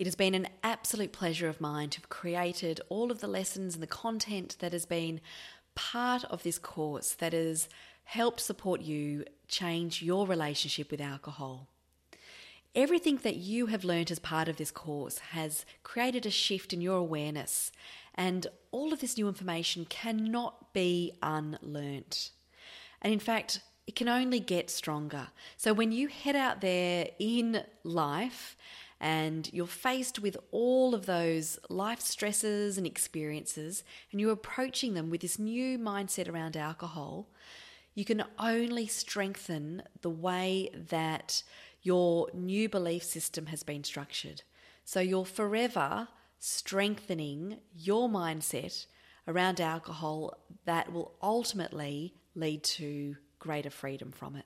It has been an absolute pleasure of mine to have created all of the lessons and the content that has been part of this course that has helped support you change your relationship with alcohol. Everything that you have learnt as part of this course has created a shift in your awareness, and all of this new information cannot be unlearnt. And in fact, it can only get stronger. So when you head out there in life and you're faced with all of those life stresses and experiences, and you're approaching them with this new mindset around alcohol, you can only strengthen the way that your new belief system has been structured. So you're forever strengthening your mindset around alcohol that will ultimately lead to greater freedom from it.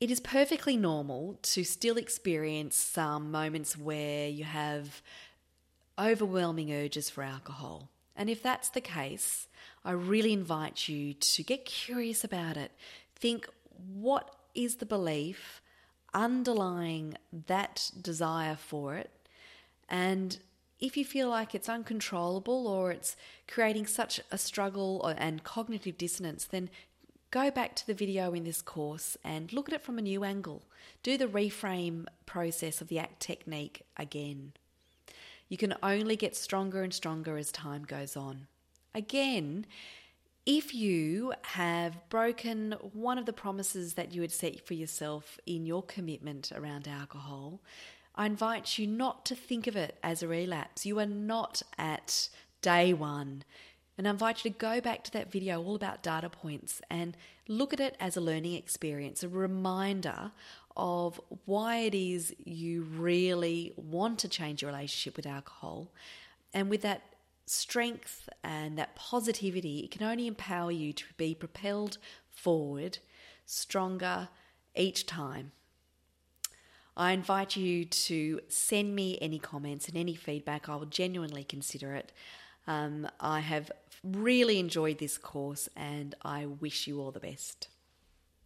It is perfectly normal to still experience some moments where you have overwhelming urges for alcohol. And if that's the case, I really invite you to get curious about it. Think what is the belief underlying that desire for it? And if you feel like it's uncontrollable or it's creating such a struggle and cognitive dissonance, then go back to the video in this course and look at it from a new angle. Do the reframe process of the ACT technique again. You can only get stronger and stronger as time goes on. Again, if you have broken one of the promises that you had set for yourself in your commitment around alcohol, I invite you not to think of it as a relapse. You are not at day one. And I invite you to go back to that video all about data points and look at it as a learning experience, a reminder of why it is you really want to change your relationship with alcohol. And with that strength and that positivity, it can only empower you to be propelled forward stronger each time. I invite you to send me any comments and any feedback. I will genuinely consider it. Um, I have really enjoyed this course and I wish you all the best.